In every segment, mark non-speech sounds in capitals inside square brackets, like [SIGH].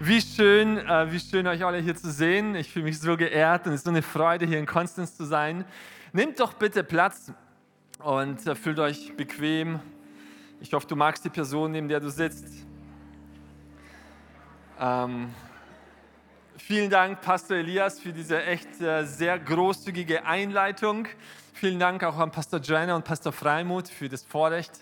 Wie schön, äh, wie schön euch alle hier zu sehen. Ich fühle mich so geehrt und es ist so eine Freude, hier in Konstanz zu sein. Nehmt doch bitte Platz und äh, fühlt euch bequem. Ich hoffe, du magst die Person, neben der du sitzt. Ähm, vielen Dank, Pastor Elias, für diese echt äh, sehr großzügige Einleitung. Vielen Dank auch an Pastor Joanna und Pastor Freimuth für das Vorrecht,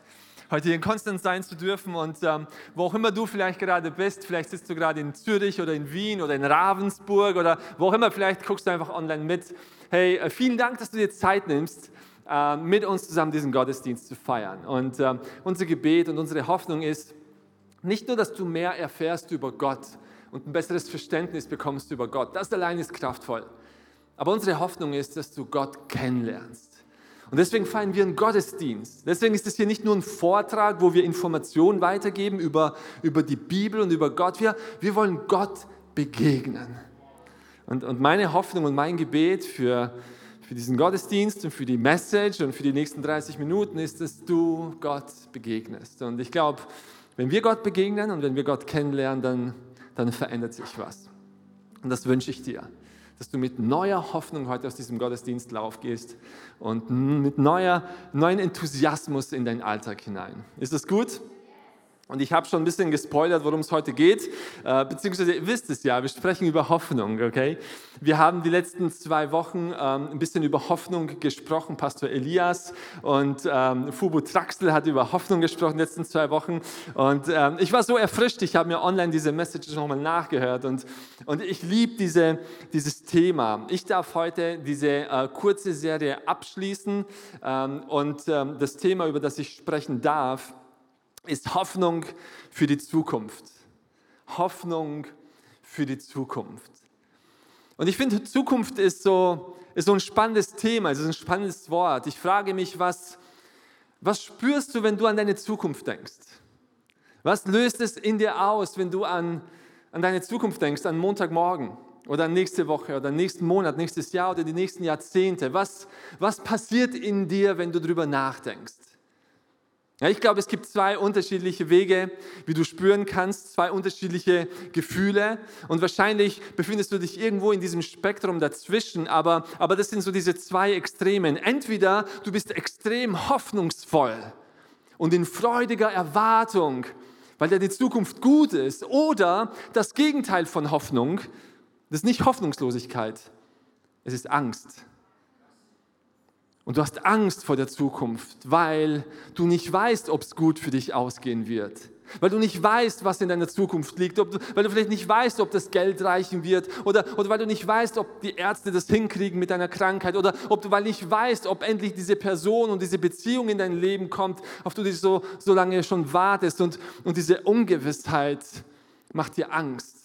heute hier in Konstanz sein zu dürfen. Und ähm, wo auch immer du vielleicht gerade bist, vielleicht sitzt du gerade in Zürich oder in Wien oder in Ravensburg oder wo auch immer, vielleicht guckst du einfach online mit. Hey, äh, vielen Dank, dass du dir Zeit nimmst, äh, mit uns zusammen diesen Gottesdienst zu feiern. Und äh, unser Gebet und unsere Hoffnung ist, nicht nur, dass du mehr erfährst über Gott und ein besseres Verständnis bekommst über Gott, das allein ist kraftvoll. Aber unsere Hoffnung ist, dass du Gott kennenlernst. Und deswegen feiern wir einen Gottesdienst. Deswegen ist es hier nicht nur ein Vortrag, wo wir Informationen weitergeben über, über die Bibel und über Gott. Wir, wir wollen Gott begegnen. Und, und meine Hoffnung und mein Gebet für, für diesen Gottesdienst und für die Message und für die nächsten 30 Minuten ist, dass du Gott begegnest. Und ich glaube, wenn wir Gott begegnen und wenn wir Gott kennenlernen, dann, dann verändert sich was. Und das wünsche ich dir dass du mit neuer Hoffnung heute aus diesem Gottesdienstlauf gehst und mit neuer, neuen Enthusiasmus in deinen Alltag hinein. Ist das gut? Und ich habe schon ein bisschen gespoilert, worum es heute geht, äh, beziehungsweise ihr wisst es ja, wir sprechen über Hoffnung, okay? Wir haben die letzten zwei Wochen ähm, ein bisschen über Hoffnung gesprochen, Pastor Elias und ähm, Fubu Traxel hat über Hoffnung gesprochen, die letzten zwei Wochen. Und ähm, ich war so erfrischt, ich habe mir online diese Messages nochmal nachgehört und, und ich liebe diese, dieses Thema. Ich darf heute diese äh, kurze Serie abschließen ähm, und ähm, das Thema, über das ich sprechen darf, ist Hoffnung für die Zukunft. Hoffnung für die Zukunft. Und ich finde, Zukunft ist so, ist so ein spannendes Thema, es ist ein spannendes Wort. Ich frage mich, was, was spürst du, wenn du an deine Zukunft denkst? Was löst es in dir aus, wenn du an, an deine Zukunft denkst, an Montagmorgen oder an nächste Woche oder nächsten Monat, nächstes Jahr oder die nächsten Jahrzehnte? Was, was passiert in dir, wenn du darüber nachdenkst? Ja, ich glaube, es gibt zwei unterschiedliche Wege, wie du spüren kannst, zwei unterschiedliche Gefühle. Und wahrscheinlich befindest du dich irgendwo in diesem Spektrum dazwischen, aber, aber das sind so diese zwei Extremen. Entweder du bist extrem hoffnungsvoll und in freudiger Erwartung, weil die Zukunft gut ist, oder das Gegenteil von Hoffnung, das ist nicht Hoffnungslosigkeit, es ist Angst. Und du hast Angst vor der Zukunft, weil du nicht weißt, ob es gut für dich ausgehen wird. Weil du nicht weißt, was in deiner Zukunft liegt. Du, weil du vielleicht nicht weißt, ob das Geld reichen wird. Oder, oder weil du nicht weißt, ob die Ärzte das hinkriegen mit deiner Krankheit. Oder ob du weil nicht weißt, ob endlich diese Person und diese Beziehung in dein Leben kommt, auf die du so, so lange schon wartest. Und, und diese Ungewissheit macht dir Angst.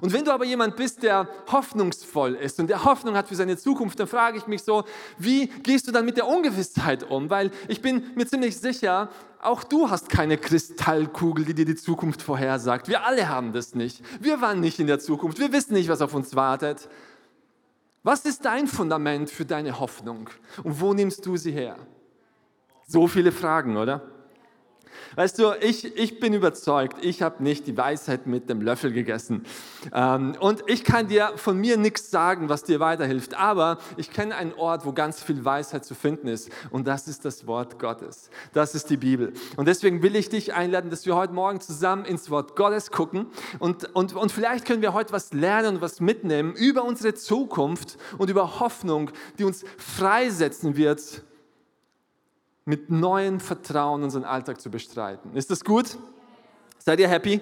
Und wenn du aber jemand bist, der hoffnungsvoll ist und der Hoffnung hat für seine Zukunft, dann frage ich mich so, wie gehst du dann mit der Ungewissheit um? Weil ich bin mir ziemlich sicher, auch du hast keine Kristallkugel, die dir die Zukunft vorhersagt. Wir alle haben das nicht. Wir waren nicht in der Zukunft. Wir wissen nicht, was auf uns wartet. Was ist dein Fundament für deine Hoffnung? Und wo nimmst du sie her? So viele Fragen, oder? Weißt du, ich, ich bin überzeugt, ich habe nicht die Weisheit mit dem Löffel gegessen. Ähm, und ich kann dir von mir nichts sagen, was dir weiterhilft. Aber ich kenne einen Ort, wo ganz viel Weisheit zu finden ist. Und das ist das Wort Gottes. Das ist die Bibel. Und deswegen will ich dich einladen, dass wir heute Morgen zusammen ins Wort Gottes gucken. Und, und, und vielleicht können wir heute was lernen und was mitnehmen über unsere Zukunft und über Hoffnung, die uns freisetzen wird mit neuem Vertrauen unseren Alltag zu bestreiten. Ist das gut? Seid ihr happy?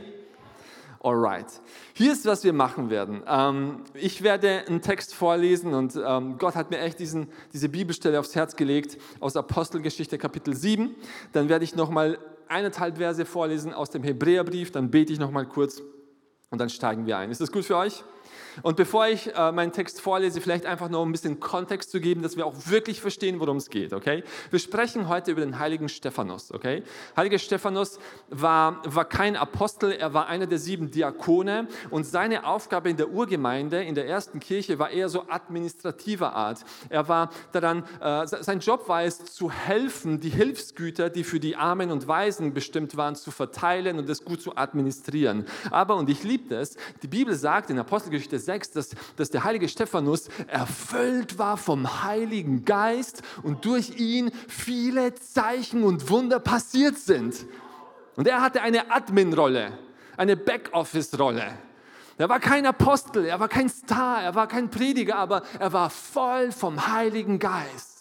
Alright. Hier ist, was wir machen werden. Ähm, ich werde einen Text vorlesen und ähm, Gott hat mir echt diesen, diese Bibelstelle aufs Herz gelegt aus Apostelgeschichte Kapitel 7. Dann werde ich nochmal eineinhalb Verse vorlesen aus dem Hebräerbrief, dann bete ich nochmal kurz und dann steigen wir ein. Ist das gut für euch? Und bevor ich äh, meinen Text vorlese, vielleicht einfach noch ein bisschen Kontext zu geben, dass wir auch wirklich verstehen, worum es geht, okay? Wir sprechen heute über den heiligen Stephanus, okay? Heiliger Stephanus war, war kein Apostel, er war einer der sieben Diakone und seine Aufgabe in der Urgemeinde, in der ersten Kirche, war eher so administrativer Art. Er war daran, äh, sein Job war es, zu helfen, die Hilfsgüter, die für die Armen und Weisen bestimmt waren, zu verteilen und das gut zu administrieren. Aber, und ich liebe das, die Bibel sagt in Apostelgeschichte 6, dass, dass der heilige Stephanus erfüllt war vom Heiligen Geist und durch ihn viele Zeichen und Wunder passiert sind. Und er hatte eine Admin-Rolle, eine Backoffice-Rolle. Er war kein Apostel, er war kein Star, er war kein Prediger, aber er war voll vom Heiligen Geist.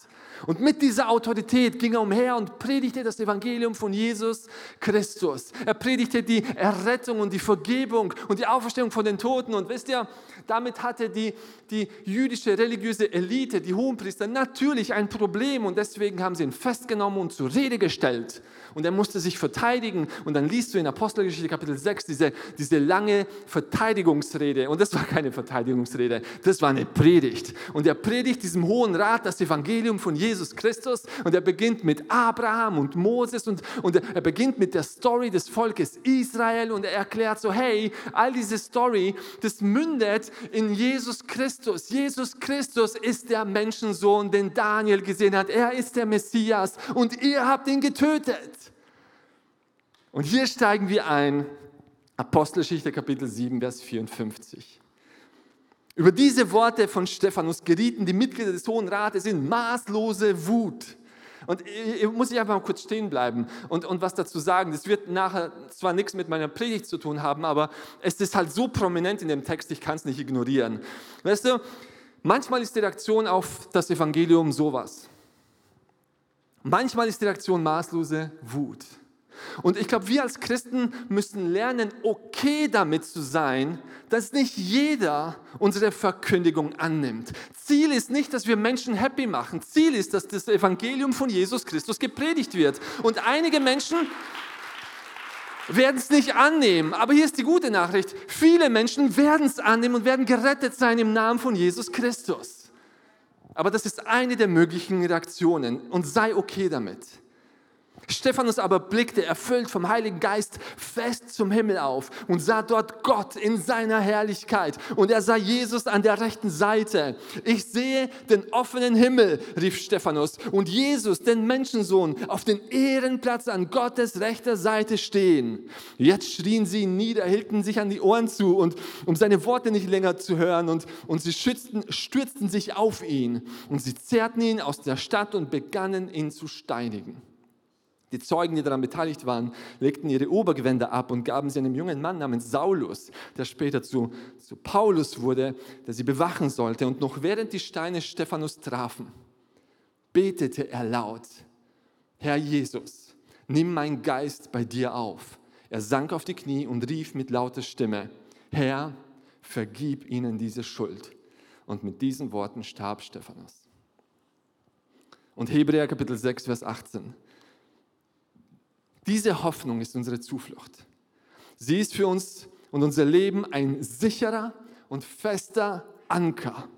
Und mit dieser Autorität ging er umher und predigte das Evangelium von Jesus Christus. Er predigte die Errettung und die Vergebung und die Auferstehung von den Toten. Und wisst ihr, damit hatte die, die jüdische religiöse Elite, die Hohenpriester, natürlich ein Problem und deswegen haben sie ihn festgenommen und zur Rede gestellt. Und er musste sich verteidigen. Und dann liest du in Apostelgeschichte Kapitel 6 diese, diese lange Verteidigungsrede. Und das war keine Verteidigungsrede, das war eine Predigt. Und er predigt diesem Hohen Rat das Evangelium von Jesus Christus. Und er beginnt mit Abraham und Moses und, und er beginnt mit der Story des Volkes Israel. Und er erklärt so, hey, all diese Story, das mündet in Jesus Christus. Jesus Christus ist der Menschensohn, den Daniel gesehen hat. Er ist der Messias und ihr habt ihn getötet. Und hier steigen wir ein, Apostelgeschichte Kapitel 7, Vers 54. Über diese Worte von Stephanus gerieten die Mitglieder des Hohen Rates in maßlose Wut. Und ich muss ich einfach mal kurz stehen bleiben und, und was dazu sagen. Das wird nachher zwar nichts mit meiner Predigt zu tun haben, aber es ist halt so prominent in dem Text, ich kann es nicht ignorieren. Weißt du, manchmal ist die Reaktion auf das Evangelium sowas. Manchmal ist die Reaktion maßlose Wut. Und ich glaube, wir als Christen müssen lernen, okay damit zu sein, dass nicht jeder unsere Verkündigung annimmt. Ziel ist nicht, dass wir Menschen happy machen. Ziel ist, dass das Evangelium von Jesus Christus gepredigt wird. Und einige Menschen werden es nicht annehmen. Aber hier ist die gute Nachricht. Viele Menschen werden es annehmen und werden gerettet sein im Namen von Jesus Christus. Aber das ist eine der möglichen Reaktionen und sei okay damit. Stephanus aber blickte, erfüllt vom Heiligen Geist, fest zum Himmel auf und sah dort Gott in seiner Herrlichkeit. Und er sah Jesus an der rechten Seite. Ich sehe den offenen Himmel, rief Stephanus, und Jesus, den Menschensohn, auf den Ehrenplatz an Gottes rechter Seite stehen. Jetzt schrien sie ihn nieder, hielten sich an die Ohren zu, und, um seine Worte nicht länger zu hören, und, und sie schützten, stürzten sich auf ihn. Und sie zerrten ihn aus der Stadt und begannen ihn zu steinigen. Die Zeugen, die daran beteiligt waren, legten ihre Obergewänder ab und gaben sie einem jungen Mann namens Saulus, der später zu, zu Paulus wurde, der sie bewachen sollte. Und noch während die Steine Stephanus trafen, betete er laut, Herr Jesus, nimm mein Geist bei dir auf. Er sank auf die Knie und rief mit lauter Stimme, Herr, vergib ihnen diese Schuld. Und mit diesen Worten starb Stephanus. Und Hebräer Kapitel 6, Vers 18. Diese Hoffnung ist unsere Zuflucht. Sie ist für uns und unser Leben ein sicherer und fester Anker,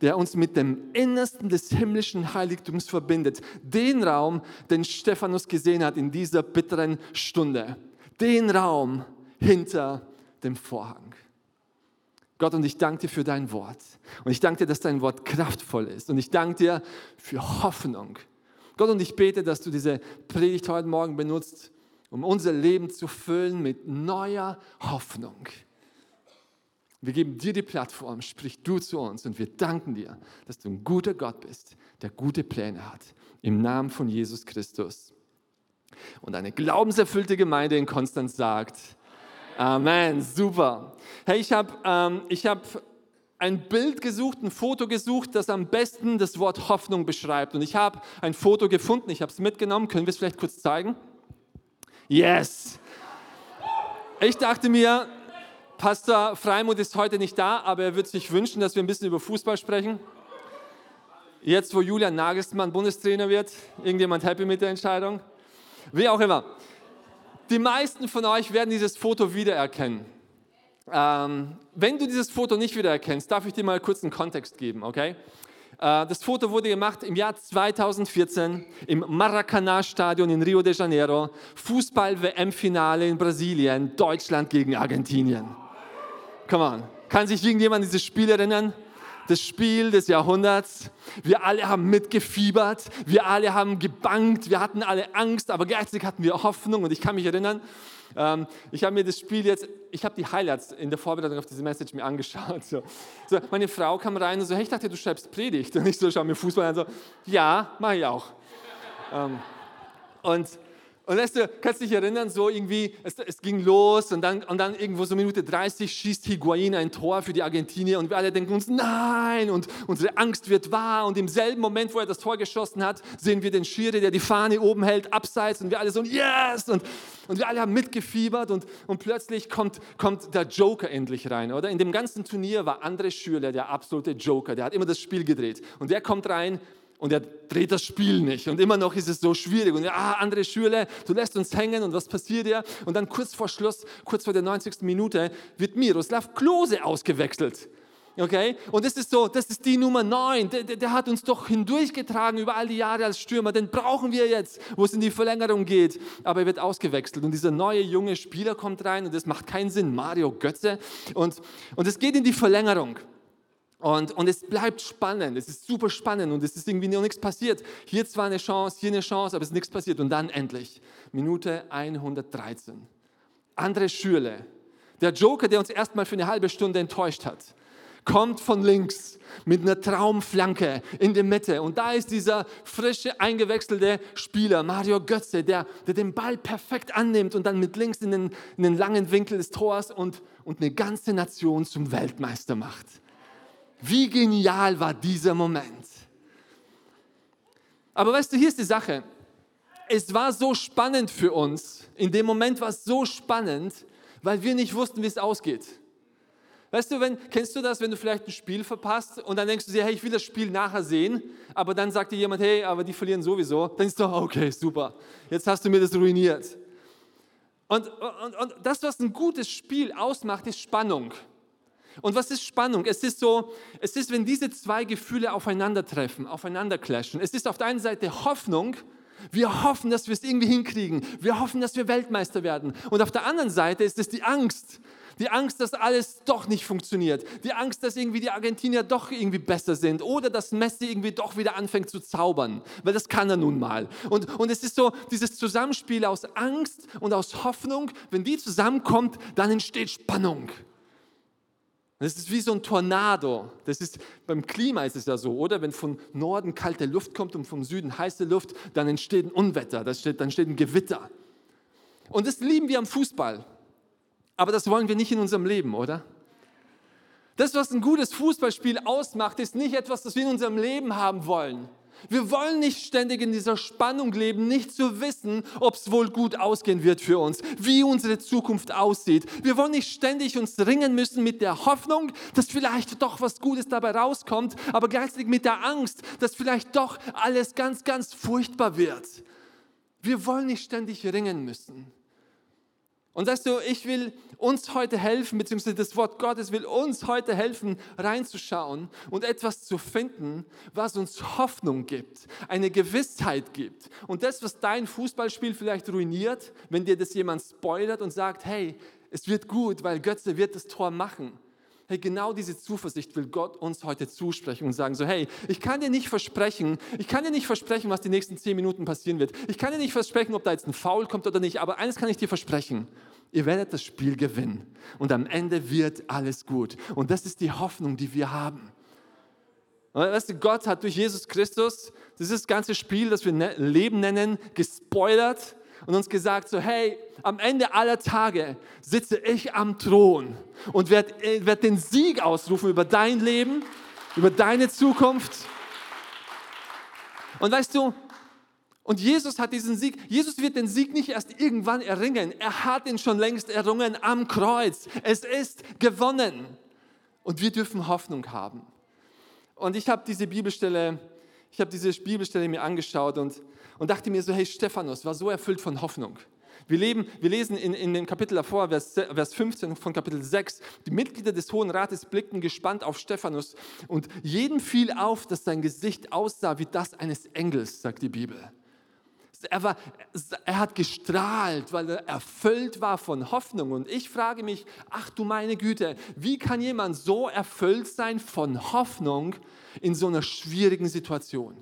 der uns mit dem Innersten des himmlischen Heiligtums verbindet. Den Raum, den Stephanus gesehen hat in dieser bitteren Stunde. Den Raum hinter dem Vorhang. Gott, und ich danke dir für dein Wort. Und ich danke dir, dass dein Wort kraftvoll ist. Und ich danke dir für Hoffnung Gott, und ich bete, dass du diese Predigt heute Morgen benutzt, um unser Leben zu füllen mit neuer Hoffnung. Wir geben dir die Plattform, sprich du zu uns und wir danken dir, dass du ein guter Gott bist, der gute Pläne hat. Im Namen von Jesus Christus. Und eine glaubenserfüllte Gemeinde in Konstanz sagt, Amen, super. Hey, ich habe ähm, hab ein Bild gesucht, ein Foto gesucht, das am besten das Wort Hoffnung beschreibt. Und ich habe ein Foto gefunden, ich habe es mitgenommen. Können wir es vielleicht kurz zeigen? Yes! Ich dachte mir, Pastor Freimuth ist heute nicht da, aber er wird sich wünschen, dass wir ein bisschen über Fußball sprechen. Jetzt, wo Julian Nagelsmann Bundestrainer wird, irgendjemand happy mit der Entscheidung? Wie auch immer. Die meisten von euch werden dieses Foto wiedererkennen. Ähm, wenn du dieses Foto nicht wiedererkennst, darf ich dir mal kurz einen Kontext geben, okay? Äh, das Foto wurde gemacht im Jahr 2014 im Maracanã-Stadion in Rio de Janeiro. Fußball-WM-Finale in Brasilien, Deutschland gegen Argentinien. Come on. Kann sich irgendjemand an dieses Spiel erinnern? das Spiel des Jahrhunderts. Wir alle haben mitgefiebert, wir alle haben gebankt, wir hatten alle Angst, aber gleichzeitig hatten wir Hoffnung. Und ich kann mich erinnern, ähm, ich habe mir das Spiel jetzt, ich habe die Highlights in der Vorbereitung auf diese Message mir angeschaut. So. So, meine Frau kam rein und so, hey, ich dachte, du schreibst Predigt. [LAUGHS] Und ich so, schau mir Fußball an, so, ja, mache ich auch. Ähm, und und weißt du, kannst dich erinnern, so irgendwie, es, es, ging los und dann, und dann irgendwo so Minute 30 schießt Higuain ein Tor für die Argentinier und wir alle denken uns, nein, und unsere Angst wird wahr und im selben Moment, wo er das Tor geschossen hat, sehen wir den Schiri, der die Fahne oben hält, abseits und wir alle so, yes, und, und wir alle haben mitgefiebert und, und plötzlich kommt, kommt der Joker endlich rein, oder? In dem ganzen Turnier war André Schürle der absolute Joker, der hat immer das Spiel gedreht. Und der kommt rein und er dreht das Spiel nicht. Und immer noch ist es so schwierig. Und ah, andere Schüler, du lässt uns hängen und was passiert ja? Und dann kurz vor Schluss, kurz vor der 90. Minute, wird Miroslav Klose ausgewechselt. Okay? Und das ist so, das ist die Nummer 9. Der, der, der, hat uns doch hindurchgetragen über all die Jahre als Stürmer. Den brauchen wir jetzt, wo es in die Verlängerung geht. Aber er wird ausgewechselt. Und dieser neue junge Spieler kommt rein und das macht keinen Sinn. Mario Götze. Und, und es geht in die Verlängerung. Und, und es bleibt spannend, es ist super spannend und es ist irgendwie noch nichts passiert. Hier zwar eine Chance, hier eine Chance, aber es ist nichts passiert. Und dann endlich, Minute 113. André Schürle, der Joker, der uns erstmal für eine halbe Stunde enttäuscht hat, kommt von links mit einer Traumflanke in die Mitte. Und da ist dieser frische, eingewechselte Spieler, Mario Götze, der, der den Ball perfekt annimmt und dann mit links in den, in den langen Winkel des Tors und, und eine ganze Nation zum Weltmeister macht. Wie genial war dieser Moment. Aber weißt du, hier ist die Sache. Es war so spannend für uns. In dem Moment war es so spannend, weil wir nicht wussten, wie es ausgeht. Weißt du, wenn, kennst du das, wenn du vielleicht ein Spiel verpasst und dann denkst du dir, hey, ich will das Spiel nachher sehen, aber dann sagt dir jemand, hey, aber die verlieren sowieso. Dann ist doch, okay, super, jetzt hast du mir das ruiniert. Und, und, und das, was ein gutes Spiel ausmacht, ist Spannung. Und was ist Spannung? Es ist so, es ist, wenn diese zwei Gefühle aufeinandertreffen, aufeinander clashen. Es ist auf der einen Seite Hoffnung, wir hoffen, dass wir es irgendwie hinkriegen. Wir hoffen, dass wir Weltmeister werden. Und auf der anderen Seite ist es die Angst. Die Angst, dass alles doch nicht funktioniert. Die Angst, dass irgendwie die Argentinier doch irgendwie besser sind. Oder dass Messi irgendwie doch wieder anfängt zu zaubern. Weil das kann er nun mal. Und, und es ist so dieses Zusammenspiel aus Angst und aus Hoffnung. Wenn die zusammenkommt, dann entsteht Spannung. Das ist wie so ein Tornado. Das ist, beim Klima ist es ja so, oder? Wenn von Norden kalte Luft kommt und vom Süden heiße Luft, dann entsteht ein Unwetter, dann entsteht, dann entsteht ein Gewitter. Und das lieben wir am Fußball. Aber das wollen wir nicht in unserem Leben, oder? Das, was ein gutes Fußballspiel ausmacht, ist nicht etwas, das wir in unserem Leben haben wollen. Wir wollen nicht ständig in dieser Spannung leben, nicht zu wissen, ob es wohl gut ausgehen wird für uns, wie unsere Zukunft aussieht. Wir wollen nicht ständig uns ringen müssen mit der Hoffnung, dass vielleicht doch was Gutes dabei rauskommt, aber gleichzeitig mit der Angst, dass vielleicht doch alles ganz, ganz furchtbar wird. Wir wollen nicht ständig ringen müssen. Und sagst du, ich will uns heute helfen, beziehungsweise das Wort Gottes will uns heute helfen, reinzuschauen und etwas zu finden, was uns Hoffnung gibt, eine Gewissheit gibt. Und das, was dein Fußballspiel vielleicht ruiniert, wenn dir das jemand spoilert und sagt, hey, es wird gut, weil Götze wird das Tor machen. Hey, genau diese Zuversicht will Gott uns heute zusprechen und sagen so, hey, ich kann dir nicht versprechen, ich kann dir nicht versprechen, was die nächsten zehn Minuten passieren wird. Ich kann dir nicht versprechen, ob da jetzt ein Foul kommt oder nicht, aber eines kann ich dir versprechen. Ihr werdet das Spiel gewinnen und am Ende wird alles gut. Und das ist die Hoffnung, die wir haben. Weißt du, Gott hat durch Jesus Christus dieses ganze Spiel, das wir ne-, Leben nennen, gespoilert und uns gesagt, so hey, am Ende aller Tage sitze ich am Thron und werde äh, werd den Sieg ausrufen über dein Leben, über deine Zukunft. Und weißt du, und Jesus hat diesen Sieg, Jesus wird den Sieg nicht erst irgendwann erringen, er hat ihn schon längst errungen am Kreuz. Es ist gewonnen. Und wir dürfen Hoffnung haben. Und ich habe diese Bibelstelle, ich habe diese Bibelstelle mir angeschaut und und dachte mir so, hey Stephanus war so erfüllt von Hoffnung. Wir, leben, wir lesen in, in dem Kapitel davor, Vers, Vers 15 von Kapitel 6, die Mitglieder des Hohen Rates blickten gespannt auf Stephanus und jedem fiel auf, dass sein Gesicht aussah wie das eines Engels, sagt die Bibel. Er, war, er hat gestrahlt, weil er erfüllt war von Hoffnung. Und ich frage mich, ach du meine Güte, wie kann jemand so erfüllt sein von Hoffnung in so einer schwierigen Situation?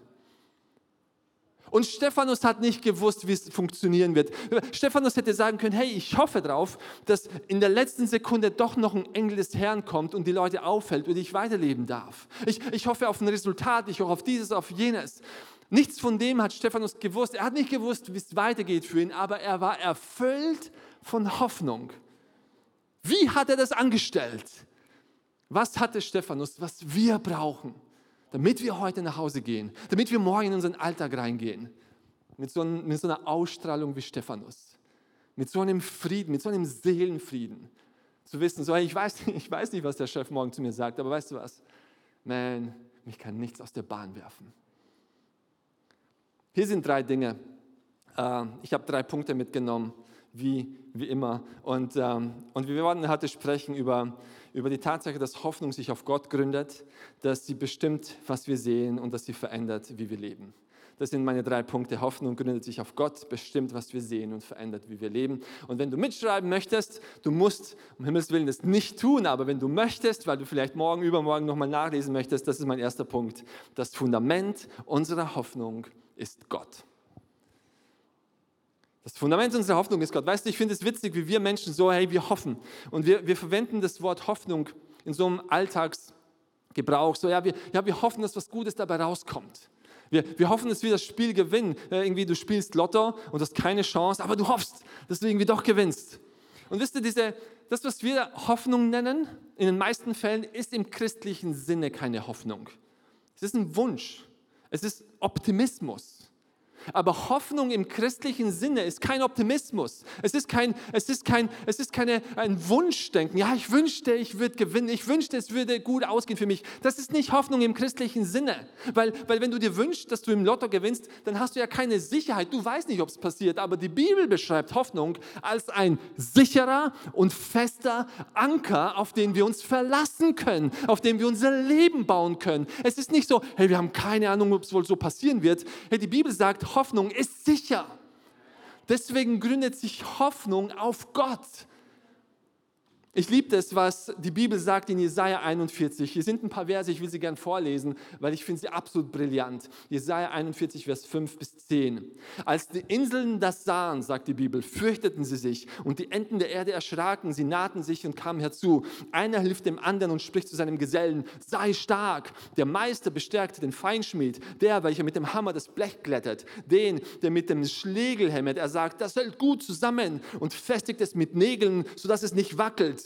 Und Stephanus hat nicht gewusst, wie es funktionieren wird. Stephanus hätte sagen können, hey, ich hoffe darauf, dass in der letzten Sekunde doch noch ein Engel des Herrn kommt und die Leute aufhält und ich weiterleben darf. Ich, ich hoffe auf ein Resultat, ich hoffe auf dieses, auf jenes. Nichts von dem hat Stephanus gewusst. Er hat nicht gewusst, wie es weitergeht für ihn, aber er war erfüllt von Hoffnung. Wie hat er das angestellt? Was hatte Stephanus, was wir brauchen? Damit wir heute nach Hause gehen, damit wir morgen in unseren Alltag reingehen. Mit so, mit so einer Ausstrahlung wie Stephanus. Mit so einem Frieden, mit so einem Seelenfrieden. Zu wissen, so, ich, weiß, [LAUGHS] ich weiß nicht, was der Chef morgen zu mir sagt, aber weißt du was? Man, mich kann nichts aus der Bahn werfen. Hier sind drei Dinge. Äh, ich habe drei Punkte mitgenommen, wie, wie immer. Und, ähm, und wir wollen heute sprechen über über die Tatsache, dass Hoffnung sich auf Gott gründet, dass sie bestimmt, was wir sehen und dass sie verändert, wie wir leben. Das sind meine drei Punkte. Hoffnung gründet sich auf Gott, bestimmt, was wir sehen und verändert, wie wir leben. Und wenn du mitschreiben möchtest, du musst um Himmels Willen das nicht tun, aber wenn du möchtest, weil du vielleicht morgen, übermorgen nochmal nachlesen möchtest, das ist mein erster Punkt. Das Fundament unserer Hoffnung ist Gott. Das Fundament unserer Hoffnung ist Gott. Weißt du, ich finde es witzig, wie wir Menschen so, hey, wir hoffen. Und wir, wir verwenden das Wort Hoffnung in so einem Alltagsgebrauch. So, ja wir, ja, wir hoffen, dass was Gutes dabei rauskommt. Wir, wir hoffen, dass wir das Spiel gewinnen. Ja, irgendwie, du spielst Lotto und hast keine Chance, aber du hoffst, dass du irgendwie doch gewinnst. Und wisst ihr, diese, das, was wir Hoffnung nennen, in den meisten Fällen ist im christlichen Sinne keine Hoffnung. Es ist ein Wunsch. Es ist Optimismus. Aber Hoffnung im christlichen Sinne ist kein Optimismus. Es ist kein, es ist kein, es ist keine, ein Wunschdenken. Ja, ich wünschte, ich würde gewinnen. Ich wünschte, es würde gut ausgehen für mich. Das ist nicht Hoffnung im christlichen Sinne. Weil, weil wenn du dir wünschst, dass du im Lotto gewinnst, dann hast du ja keine Sicherheit. Du weißt nicht, ob es passiert. Aber die Bibel beschreibt Hoffnung als ein sicherer und fester Anker, auf den wir uns verlassen können, auf den wir unser Leben bauen können. Es ist nicht so, hey, wir haben keine Ahnung, ob es wohl so passieren wird. Hey, die Bibel sagt, Hoffnung ist sicher. Deswegen gründet sich Hoffnung auf Gott. Ich liebe das, was die Bibel sagt in Jesaja 41. Hier sind ein paar Verse, ich will sie gern vorlesen, weil ich finde sie absolut brillant. Jesaja 41, Vers 5 bis 10. Als die Inseln das sahen, sagt die Bibel, fürchteten sie sich und die Enden der Erde erschraken, sie nahten sich und kamen herzu. Einer hilft dem anderen und spricht zu seinem Gesellen, sei stark. Der Meister bestärkte den Feinschmied, der, welcher mit dem Hammer das Blech glättet, den, der mit dem Schlegel hämmert. Er sagt, das hält gut zusammen und festigt es mit Nägeln, sodass es nicht wackelt.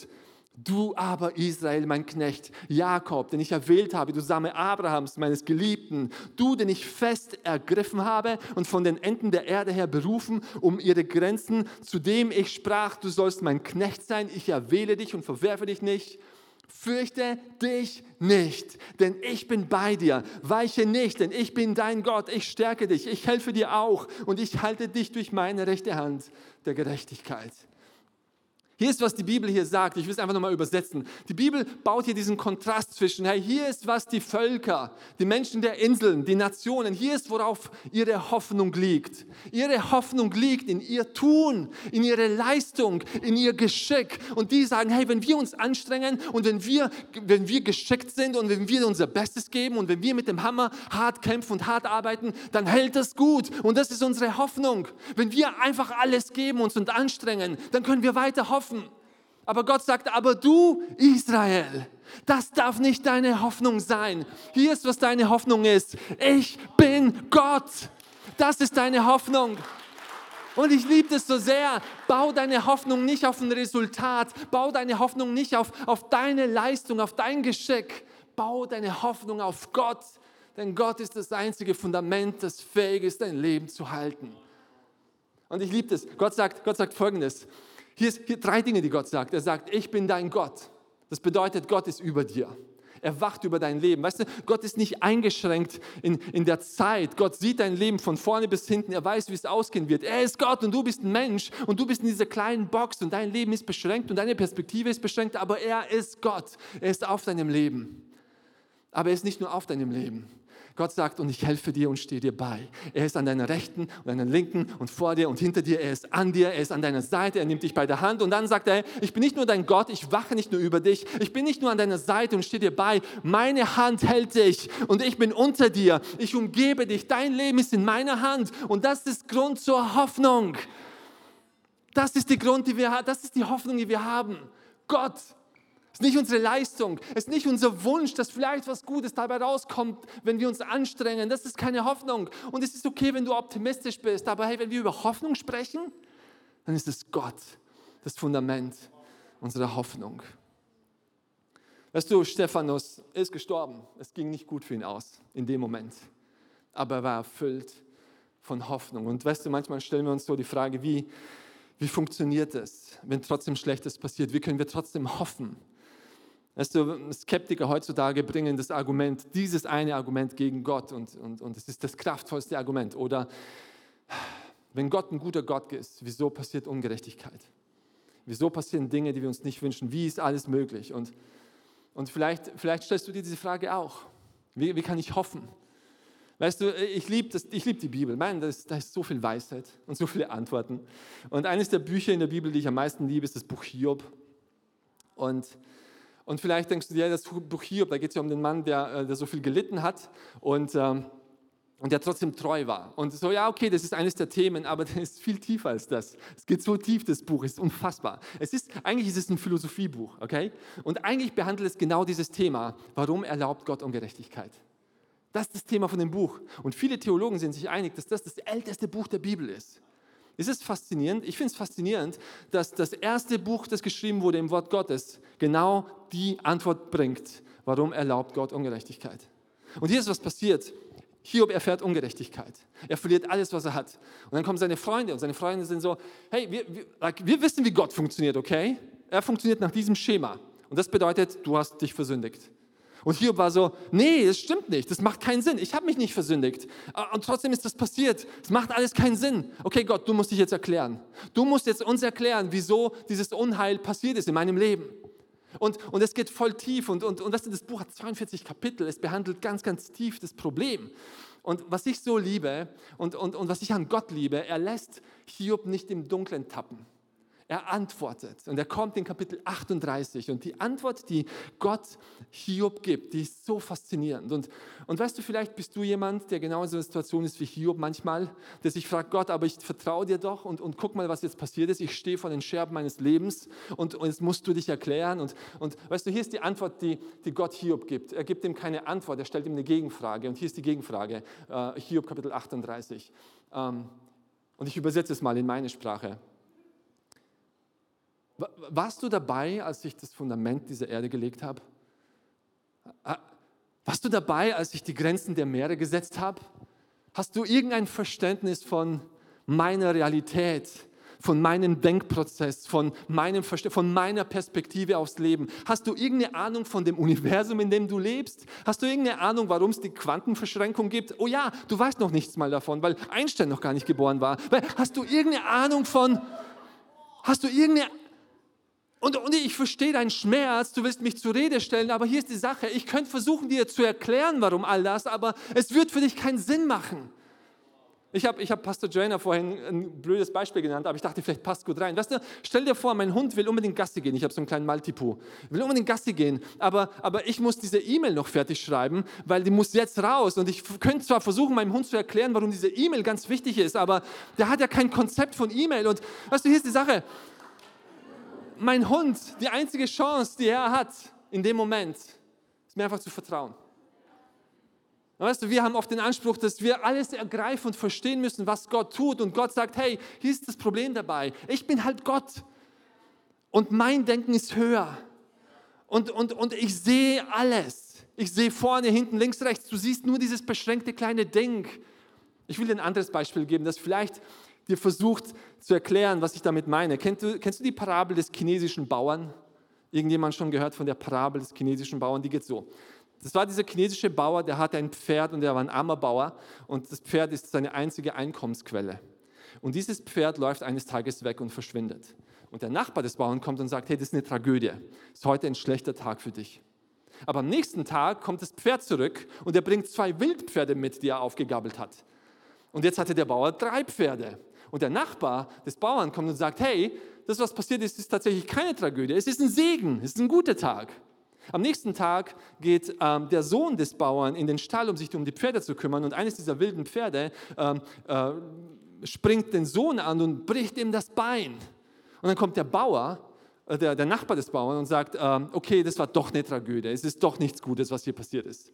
Du aber, Israel, mein Knecht, Jakob, den ich erwählt habe, du Same Abrahams, meines Geliebten, du, den ich fest ergriffen habe und von den Enden der Erde her berufen, um ihre Grenzen, zu dem ich sprach, du sollst mein Knecht sein, ich erwähle dich und verwerfe dich nicht. Fürchte dich nicht, denn ich bin bei dir. Weiche nicht, denn ich bin dein Gott. Ich stärke dich, ich helfe dir auch und ich halte dich durch meine rechte Hand der Gerechtigkeit. Hier ist, was die Bibel hier sagt. Ich will es einfach nochmal übersetzen. Die Bibel baut hier diesen Kontrast zwischen, hey, hier ist, was die Völker, die Menschen der Inseln, die Nationen, hier ist, worauf ihre Hoffnung liegt. Ihre Hoffnung liegt in ihr Tun, in ihre Leistung, in ihr Geschick. Und die sagen, hey, wenn wir uns anstrengen und wenn wir, wenn wir geschickt sind und wenn wir unser Bestes geben und wenn wir mit dem Hammer hart kämpfen und hart arbeiten, dann hält das gut. Und das ist unsere Hoffnung. Wenn wir einfach alles geben uns und anstrengen, dann können wir weiter hoffen hoffen. Aber Gott sagt, aber du, Israel, das darf nicht deine Hoffnung sein. Hier ist, was deine Hoffnung ist. Ich bin Gott. Das ist deine Hoffnung. Und ich liebe es so sehr. Bau deine Hoffnung nicht auf ein Resultat. Bau deine Hoffnung nicht auf, auf deine Leistung, auf dein Geschick. Bau deine Hoffnung auf Gott. Denn Gott ist das einzige Fundament, das fähig ist, dein Leben zu halten. Und ich liebe es. Gott sagt, Gott sagt Folgendes. Hier sind drei Dinge, die Gott sagt. Er sagt, ich bin dein Gott. Das bedeutet, Gott ist über dir. Er wacht über dein Leben. Weißt du, Gott ist nicht eingeschränkt in, in der Zeit. Gott sieht dein Leben von vorne bis hinten. Er weiß, wie es ausgehen wird. Er ist Gott und du bist ein Mensch und du bist in dieser kleinen Box und dein Leben ist beschränkt und deine Perspektive ist beschränkt, aber er ist Gott. Er ist auf deinem Leben. Aber er ist nicht nur auf deinem Leben. Gott sagt, und ich helfe dir und stehe dir bei. Er ist an deiner rechten und deiner linken und vor dir und hinter dir. Er ist an dir, er ist an deiner Seite, er nimmt dich bei der Hand und dann sagt er, ich bin nicht nur dein Gott, ich wache nicht nur über dich, ich bin nicht nur an deiner Seite und stehe dir bei. Meine Hand hält dich und ich bin unter dir. Ich umgebe dich. Dein Leben ist in meiner Hand und das ist Grund zur Hoffnung. Das ist die Grund, die wir, das ist die Hoffnung, die wir haben. Gott es ist nicht unsere Leistung, es ist nicht unser Wunsch, dass vielleicht was Gutes dabei rauskommt, wenn wir uns anstrengen. Das ist keine Hoffnung. Und es ist okay, wenn du optimistisch bist, aber hey, wenn wir über Hoffnung sprechen, dann ist es Gott, das Fundament unserer Hoffnung. Weißt du, Stephanus ist gestorben. Es ging nicht gut für ihn aus in dem Moment. Aber er war erfüllt von Hoffnung. Und weißt du, manchmal stellen wir uns so die Frage, wie, wie funktioniert es, wenn trotzdem Schlechtes passiert? Wie können wir trotzdem hoffen? Weißt du, Skeptiker heutzutage bringen das Argument, dieses eine Argument gegen Gott und, und, und es ist das kraftvollste Argument. Oder wenn Gott ein guter Gott ist, wieso passiert Ungerechtigkeit? Wieso passieren Dinge, die wir uns nicht wünschen? Wie ist alles möglich? Und, und vielleicht, vielleicht stellst du dir diese Frage auch. Wie, wie kann ich hoffen? Weißt du, ich liebe lieb die Bibel. Man, da ist, da ist so viel Weisheit und so viele Antworten. Und eines der Bücher in der Bibel, die ich am meisten liebe, ist das Buch Hiob. Und und vielleicht denkst du dir, das Buch Hiob, da geht es ja um den Mann, der, äh, der so viel gelitten hat und, ähm, und der trotzdem treu war. Und so, ja, okay, das ist eines der Themen, aber [LAUGHS] das ist viel tiefer als das. Es geht so tief, das Buch ist unfassbar. Es ist, eigentlich ist es ein Philosophiebuch, okay? Und eigentlich behandelt es genau dieses Thema. Warum erlaubt Gott Ungerechtigkeit? Das ist das Thema von dem Buch. Und viele Theologen sind sich einig, dass das das älteste Buch der Bibel ist. Es ist faszinierend, ich finde es faszinierend, dass das erste Buch, das geschrieben wurde im Wort Gottes, genau die Antwort bringt, warum erlaubt Gott Ungerechtigkeit. Und hier ist was passiert. Hiob erfährt Ungerechtigkeit. Er verliert alles, was er hat. Und dann kommen seine Freunde und seine Freunde sind so, hey, wir, wir, wir wissen, wie Gott funktioniert, okay? Er funktioniert nach diesem Schema. Und das bedeutet, du hast dich versündigt. Und Hiob war so, nee, das stimmt nicht, das macht keinen Sinn, ich habe mich nicht versündigt. Und trotzdem ist das passiert, es macht alles keinen Sinn. Okay, Gott, du musst dich jetzt erklären. Du musst jetzt uns erklären, wieso dieses Unheil passiert ist in meinem Leben. Und, und es geht voll tief und, und, und das, das Buch hat 42 Kapitel, es behandelt ganz, ganz tief das Problem. Und was ich so liebe und, und, und was ich an Gott liebe, er lässt Hiob nicht im Dunkeln tappen. Er antwortet und er kommt in Kapitel 38 und die Antwort, die Gott Hiob gibt, die ist so faszinierend. Und, und weißt du, vielleicht bist du jemand, der genau in so einer Situation ist wie Hiob manchmal, der sich fragt, Gott, aber ich vertraue dir doch und, und guck mal, was jetzt passiert ist. Ich stehe vor den Scherben meines Lebens und, und jetzt musst du dich erklären. Und, und weißt du, hier ist die Antwort, die, die Gott Hiob gibt. Er gibt ihm keine Antwort, er stellt ihm eine Gegenfrage. Und hier ist die Gegenfrage, äh, Hiob Kapitel 38. Ähm, und ich übersetze es mal in meine Sprache. Warst du dabei, als ich das Fundament dieser Erde gelegt habe? Warst du dabei, als ich die Grenzen der Meere gesetzt habe? Hast du irgendein Verständnis von meiner Realität, von meinem Denkprozess, von, meinem von meiner Perspektive aufs Leben? Hast du irgendeine Ahnung von dem Universum, in dem du lebst? Hast du irgendeine Ahnung, warum es die Quantenverschränkung gibt? Oh ja, du weißt noch nichts mal davon, weil Einstein noch gar nicht geboren war. Hast du irgendeine Ahnung von, hast du irgendeine und, und ich verstehe deinen Schmerz, du willst mich zur Rede stellen, aber hier ist die Sache, ich könnte versuchen, dir zu erklären, warum all das, aber es wird für dich keinen Sinn machen. Ich habe ich hab Pastor Joanna vorhin ein blödes Beispiel genannt, aber ich dachte, vielleicht passt gut rein. Weißt du, stell dir vor, mein Hund will unbedingt Gassi gehen. Ich habe so einen kleinen Maltipu. Will unbedingt Gassi gehen, aber, aber ich muss diese E-Mail noch fertig schreiben, weil die muss jetzt raus. Und ich könnte zwar versuchen, meinem Hund zu erklären, warum diese E-Mail ganz wichtig ist, aber der hat ja kein Konzept von E-Mail. Und weißt du, hier ist die Sache mein Hund, die einzige Chance, die er hat in dem Moment, ist mir einfach zu vertrauen. Weißt du, wir haben oft den Anspruch, dass wir alles ergreifen und verstehen müssen, was Gott tut. Und Gott sagt, hey, hier ist das Problem dabei. Ich bin halt Gott. Und mein Denken ist höher. Und, und, und ich sehe alles. Ich sehe vorne, hinten, links, rechts. Du siehst nur dieses beschränkte kleine Ding. Ich will dir ein anderes Beispiel geben, das vielleicht dir versucht zu erklären, was ich damit meine. Kennst du, kennst du die Parabel des chinesischen Bauern? irgendjemand schon gehört von der Parabel des chinesischen Bauern? Die geht so. Das war dieser chinesische Bauer, der hatte ein Pferd und der war ein armer Bauer und das Pferd ist seine einzige Einkommensquelle. Und dieses Pferd läuft eines Tages weg und verschwindet. Und der Nachbar des Bauern kommt und sagt, hey, das ist eine Tragödie. Ist heute ein schlechter Tag für dich. Aber am nächsten Tag kommt das Pferd zurück und er bringt zwei Wildpferde mit, die er aufgegabelt hat. Und jetzt hatte der Bauer drei Pferde. Und der Nachbar des Bauern kommt und sagt, hey, das, was passiert ist, ist tatsächlich keine Tragödie. Es ist ein Segen, es ist ein guter Tag. Am nächsten Tag geht ähm, der Sohn des Bauern in den Stall, um sich um die Pferde zu kümmern. Und eines dieser wilden Pferde ähm, äh, springt den Sohn an und bricht ihm das Bein. Und dann kommt der Bauer, äh, der, der Nachbar des Bauern, und sagt, ähm, okay, das war doch eine Tragödie. Es ist doch nichts Gutes, was hier passiert ist.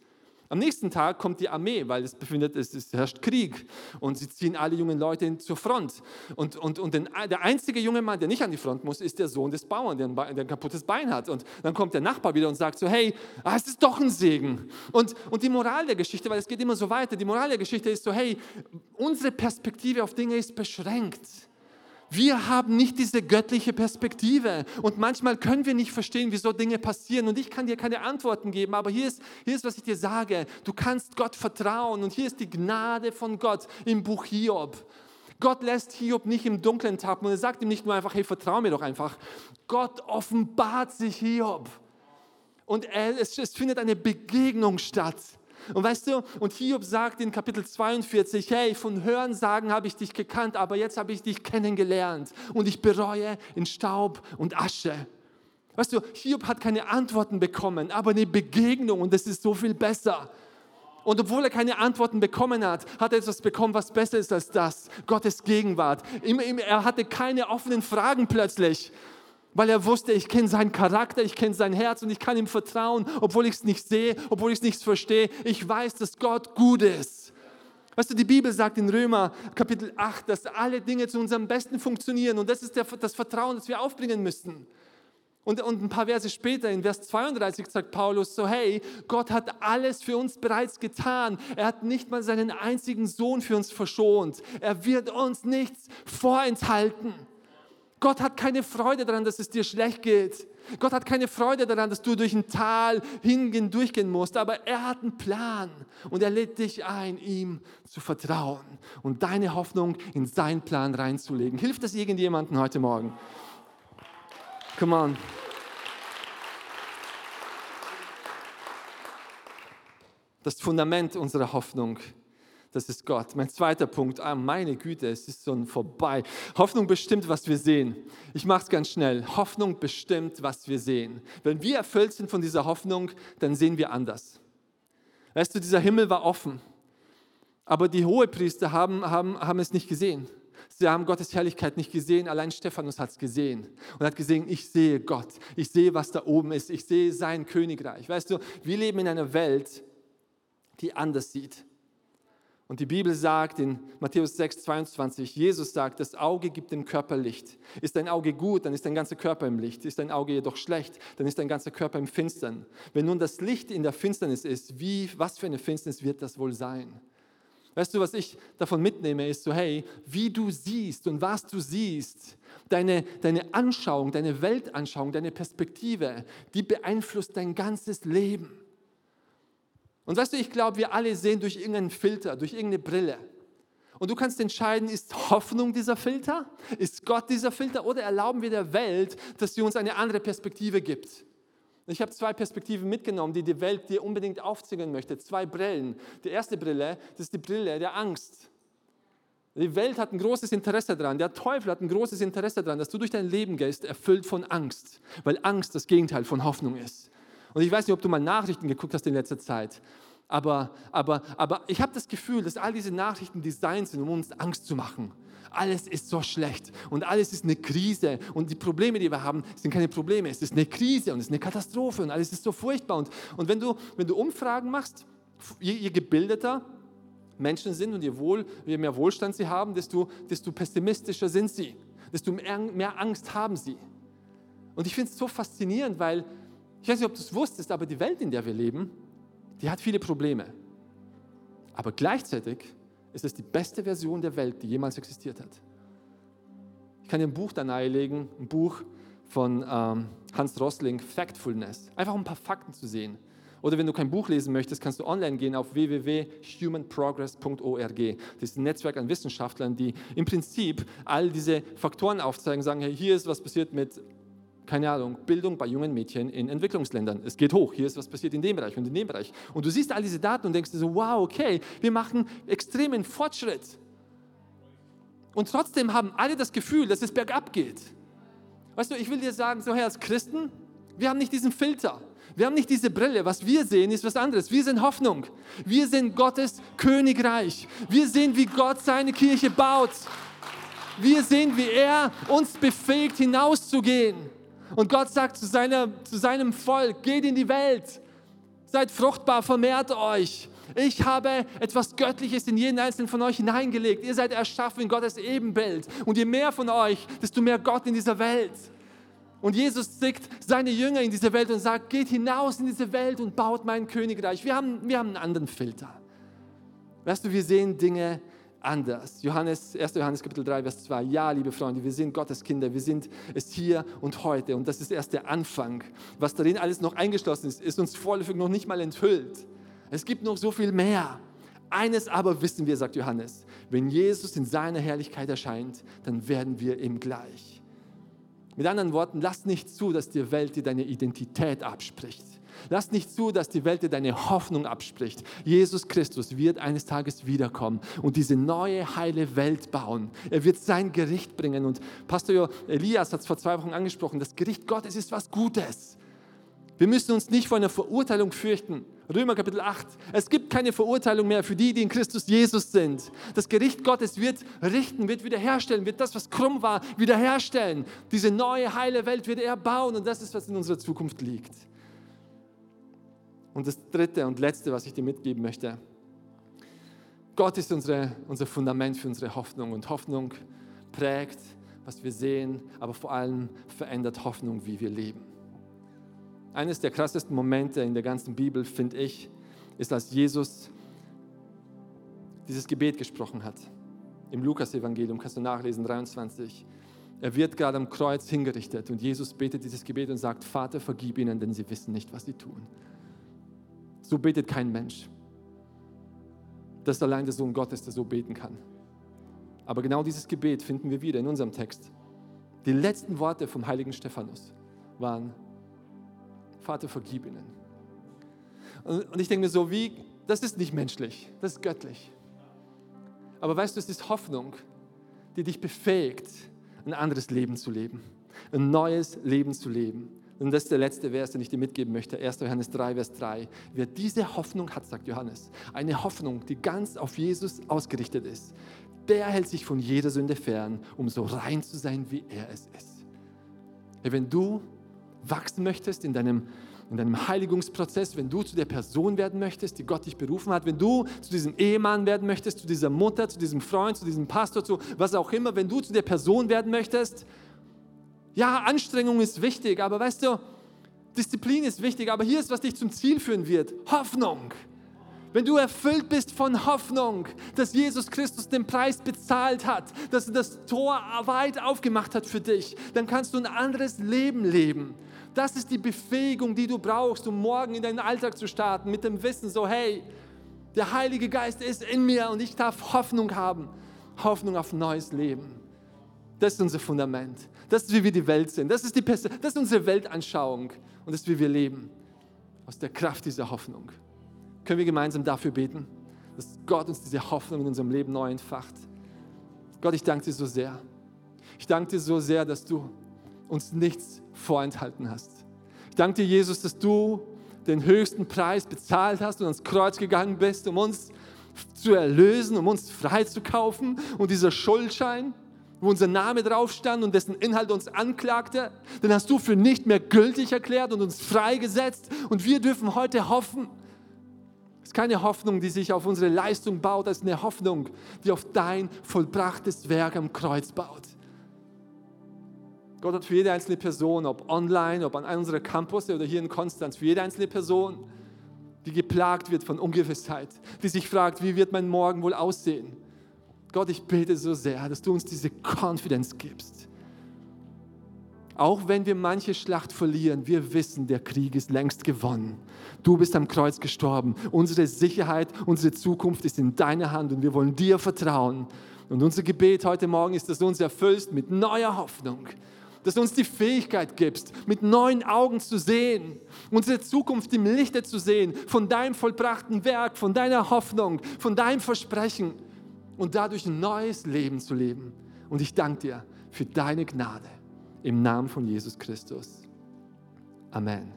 Am nächsten Tag kommt die Armee, weil es befindet, es, herrscht Krieg und sie ziehen alle jungen Leute zur Front. Und, und, und den, der einzige junge Mann, der nicht an die Front muss, ist der Sohn des Bauern, der ein, der ein kaputtes Bein hat. Und dann kommt der Nachbar wieder und sagt so, hey, ah, es ist doch ein Segen. Und, und die Moral der Geschichte, weil es geht immer so weiter, die Moral der Geschichte ist so, hey, unsere Perspektive auf Dinge ist beschränkt. Wir haben nicht diese göttliche Perspektive und manchmal können wir nicht verstehen, wieso Dinge passieren und ich kann dir keine Antworten geben, aber hier ist, hier ist, was ich dir sage. Du kannst Gott vertrauen und hier ist die Gnade von Gott im Buch Hiob. Gott lässt Hiob nicht im Dunkeln tappen und er sagt ihm nicht nur einfach, hey, vertrau mir doch einfach. Gott offenbart sich Hiob und er, es, es findet eine Begegnung statt. Und weißt du, und Hiob sagt in Kapitel 42, hey, von Hörensagen habe ich dich gekannt, aber jetzt habe ich dich kennengelernt und ich bereue in Staub und Asche. Weißt du, Hiob hat keine Antworten bekommen, aber eine Begegnung und das ist so viel besser. Und obwohl er keine Antworten bekommen hat, hat er etwas bekommen, was besser ist als das. Gottes Gegenwart. Er hatte keine offenen Fragen plötzlich, weil er wusste, ich kenne seinen Charakter, ich kenne sein Herz und ich kann ihm vertrauen, obwohl ich es nicht sehe, obwohl ich es nicht verstehe. Ich weiß, dass Gott gut ist. Weißt du, die Bibel sagt in Römer Kapitel 8, dass alle Dinge zu unserem Besten funktionieren und das ist der, das Vertrauen, das wir aufbringen müssen. Und, und ein paar Verse später, in Vers 32, sagt Paulus so, hey, Gott hat alles für uns bereits getan. Er hat nicht mal seinen einzigen Sohn für uns verschont. Er wird uns nichts vorenthalten. Gott hat keine Freude daran, dass es dir schlecht geht. Gott hat keine Freude daran, dass du durch ein Tal hingehen, durchgehen musst, aber er hat einen Plan und er lädt dich ein, ihm zu vertrauen und deine Hoffnung in seinen Plan reinzulegen. Hilft das irgendjemandem heute Morgen? Come on. Das Fundament unserer Hoffnung das ist Gott. Mein zweiter Punkt, ah, meine Güte, es ist ein vorbei. Hoffnung bestimmt, was wir sehen. Ich mache es ganz schnell. Hoffnung bestimmt, was wir sehen. Wenn wir erfüllt sind von dieser Hoffnung, dann sehen wir anders. Weißt du, dieser Himmel war offen, aber die Hohepriester haben, haben, haben es nicht gesehen. Sie haben Gottes Herrlichkeit nicht gesehen, allein Stephanus hat es gesehen und hat gesehen, ich sehe Gott, ich sehe, was da oben ist, ich sehe sein Königreich. Weißt du, wir leben in einer Welt, die anders sieht. Und die Bibel sagt in Matthäus 6, 22, Jesus sagt, das Auge gibt dem Körper Licht. Ist dein Auge gut, dann ist dein ganzer Körper im Licht. Ist dein Auge jedoch schlecht, dann ist dein ganzer Körper im Finstern. Wenn nun das Licht in der Finsternis ist, wie, was für eine Finsternis wird das wohl sein? Weißt du, was ich davon mitnehme, ist so, hey, wie du siehst und was du siehst, deine, deine Anschauung, deine Weltanschauung, deine Perspektive, die beeinflusst dein ganzes Leben. Und weißt du, ich glaube, wir alle sehen durch irgendeinen Filter, durch irgendeine Brille. Und du kannst entscheiden, ist Hoffnung dieser Filter? Ist Gott dieser Filter? Oder erlauben wir der Welt, dass sie uns eine andere Perspektive gibt? Ich habe zwei Perspektiven mitgenommen, die die Welt dir unbedingt aufzwingen möchte. Zwei Brillen. Die erste Brille, das ist die Brille der Angst. Die Welt hat ein großes Interesse daran, der Teufel hat ein großes Interesse daran, dass du durch dein Leben gehst, erfüllt von Angst, weil Angst das Gegenteil von Hoffnung ist. Und ich weiß nicht, ob du mal Nachrichten geguckt hast in letzter Zeit, aber, aber, aber ich habe das Gefühl, dass all diese Nachrichten designt sind, um uns Angst zu machen. Alles ist so schlecht und alles ist eine Krise und die Probleme, die wir haben, sind keine Probleme. Es ist eine Krise und es ist eine Katastrophe und alles ist so furchtbar. Und, und wenn, du, wenn du Umfragen machst, je, je gebildeter Menschen sind und je, wohl, je mehr Wohlstand sie haben, desto, desto pessimistischer sind sie, desto mehr, mehr Angst haben sie. Und ich finde es so faszinierend, weil ich weiß nicht, ob du es wusstest, aber die Welt, in der wir leben, die hat viele Probleme. Aber gleichzeitig ist es die beste Version der Welt, die jemals existiert hat. Ich kann dir ein Buch da nahelegen, ein Buch von ähm, Hans Rosling, Factfulness. Einfach um ein paar Fakten zu sehen. Oder wenn du kein Buch lesen möchtest, kannst du online gehen auf www.humanprogress.org. Das ist ein Netzwerk an Wissenschaftlern, die im Prinzip all diese Faktoren aufzeigen, sagen, hey, hier ist was passiert mit keine Ahnung, Bildung bei jungen Mädchen in Entwicklungsländern. Es geht hoch, hier ist was passiert in dem Bereich und in dem Bereich. Und du siehst all diese Daten und denkst dir so, wow, okay, wir machen extremen Fortschritt. Und trotzdem haben alle das Gefühl, dass es bergab geht. Weißt du, ich will dir sagen, so Herr, als Christen, wir haben nicht diesen Filter. Wir haben nicht diese Brille. Was wir sehen, ist was anderes. Wir sind Hoffnung. Wir sind Gottes Königreich. Wir sehen, wie Gott seine Kirche baut. Wir sehen, wie er uns befähigt, hinauszugehen. Und Gott sagt zu, seiner, zu seinem Volk, geht in die Welt, seid fruchtbar, vermehrt euch. Ich habe etwas Göttliches in jeden einzelnen von euch hineingelegt. Ihr seid erschaffen in Gottes Ebenbild. Und je mehr von euch, desto mehr Gott in dieser Welt. Und Jesus schickt seine Jünger in diese Welt und sagt, geht hinaus in diese Welt und baut mein Königreich. Wir haben, wir haben einen anderen Filter. Weißt du, wir sehen Dinge anders. Johannes, 1. Johannes Kapitel 3, Vers 2. Ja, liebe Freunde, wir sind Gottes Kinder, wir sind es hier und heute. Und das ist erst der Anfang. Was darin alles noch eingeschlossen ist, ist uns vorläufig noch nicht mal enthüllt. Es gibt noch so viel mehr. Eines aber wissen wir, sagt Johannes, wenn Jesus in seiner Herrlichkeit erscheint, dann werden wir ihm gleich. Mit anderen Worten, lass nicht zu, dass die Welt dir deine Identität abspricht. Lass nicht zu, dass die Welt dir deine Hoffnung abspricht. Jesus Christus wird eines Tages wiederkommen und diese neue, heile Welt bauen. Er wird sein Gericht bringen. Und Pastor Elias hat es vor zwei Wochen angesprochen, das Gericht Gottes ist was Gutes. Wir müssen uns nicht vor einer Verurteilung fürchten. Römer Kapitel 8. Es gibt keine Verurteilung mehr für die, die in Christus Jesus sind. Das Gericht Gottes wird richten, wird wiederherstellen, wird das, was krumm war, wiederherstellen. Diese neue, heile Welt wird er bauen und das ist, was in unserer Zukunft liegt. Und das dritte und letzte, was ich dir mitgeben möchte, Gott ist unsere, unser Fundament für unsere Hoffnung und Hoffnung prägt, was wir sehen, aber vor allem verändert Hoffnung, wie wir leben. Eines der krassesten Momente in der ganzen Bibel, finde ich, ist, als Jesus dieses Gebet gesprochen hat. Im Lukas-Evangelium kannst du nachlesen, 23. Er wird gerade am Kreuz hingerichtet und Jesus betet dieses Gebet und sagt, Vater, vergib ihnen, denn sie wissen nicht, was sie tun. So betet kein Mensch. Das ist allein der Sohn Gottes, der so beten kann. Aber genau dieses Gebet finden wir wieder in unserem Text. Die letzten Worte vom heiligen Stephanus waren, Vater, vergib ihnen. Und ich denke mir so, wie, das ist nicht menschlich, das ist göttlich. Aber weißt du, es ist Hoffnung, die dich befähigt, ein anderes Leben zu leben, ein neues Leben zu leben. Und das ist der letzte Vers, den ich dir mitgeben möchte. 1. Johannes 3, Vers 3. Wer diese Hoffnung hat, sagt Johannes, eine Hoffnung, die ganz auf Jesus ausgerichtet ist, der hält sich von jeder Sünde fern, um so rein zu sein, wie er es ist. Wenn du wachsen möchtest in deinem, in deinem Heiligungsprozess, wenn du zu der Person werden möchtest, die Gott dich berufen hat, wenn du zu diesem Ehemann werden möchtest, zu dieser Mutter, zu diesem Freund, zu diesem Pastor, zu was auch immer, wenn du zu der Person werden möchtest, ja, Anstrengung ist wichtig, aber weißt du, Disziplin ist wichtig, aber hier ist, was dich zum Ziel führen wird. Hoffnung. Wenn du erfüllt bist von Hoffnung, dass Jesus Christus den Preis bezahlt hat, dass er das Tor weit aufgemacht hat für dich, dann kannst du ein anderes Leben leben. Das ist die Befähigung, die du brauchst, um morgen in deinen Alltag zu starten, mit dem Wissen, so hey, der Heilige Geist ist in mir und ich darf Hoffnung haben. Hoffnung auf neues Leben. Das ist unser Fundament. Das ist, wie wir die Welt sind. Das ist, die das ist unsere Weltanschauung. Und das ist, wie wir leben. Aus der Kraft dieser Hoffnung. Können wir gemeinsam dafür beten, dass Gott uns diese Hoffnung in unserem Leben neu entfacht. Gott, ich danke dir so sehr. Ich danke dir so sehr, dass du uns nichts vorenthalten hast. Ich danke dir, Jesus, dass du den höchsten Preis bezahlt hast und ans Kreuz gegangen bist, um uns zu erlösen, um uns freizukaufen. Und dieser Schuldschein, wo unser Name drauf stand und dessen Inhalt uns anklagte, den hast du für nicht mehr gültig erklärt und uns freigesetzt. Und wir dürfen heute hoffen. Es ist keine Hoffnung, die sich auf unsere Leistung baut, es ist eine Hoffnung, die auf dein vollbrachtes Werk am Kreuz baut. Gott hat für jede einzelne Person, ob online, ob an einem unserer Campus oder hier in Konstanz, für jede einzelne Person, die geplagt wird von Ungewissheit, die sich fragt, wie wird mein Morgen wohl aussehen? Gott, ich bete so sehr, dass du uns diese Confidence gibst. Auch wenn wir manche Schlacht verlieren, wir wissen, der Krieg ist längst gewonnen. Du bist am Kreuz gestorben. Unsere Sicherheit, unsere Zukunft ist in deiner Hand und wir wollen dir vertrauen. Und unser Gebet heute Morgen ist, dass du uns erfüllst mit neuer Hoffnung, dass du uns die Fähigkeit gibst, mit neuen Augen zu sehen, unsere Zukunft im Lichte zu sehen, von deinem vollbrachten Werk, von deiner Hoffnung, von deinem Versprechen und dadurch ein neues Leben zu leben. Und ich danke dir für deine Gnade im Namen von Jesus Christus. Amen.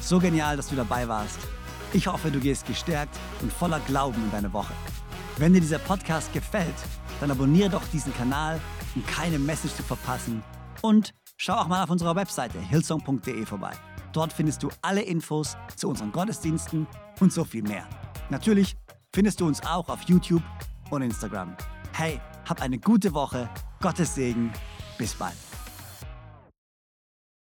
So genial, dass du dabei warst. Ich hoffe, du gehst gestärkt und voller Glauben in deine Woche. Wenn dir dieser Podcast gefällt, dann abonniere doch diesen Kanal, um keine Message zu verpassen. Und schau auch mal auf unserer Webseite hillsong.de vorbei. Dort findest du alle Infos zu unseren Gottesdiensten und so viel mehr. Natürlich findest du uns auch auf YouTube und Instagram. Hey, hab eine gute Woche, Gottes Segen, bis bald.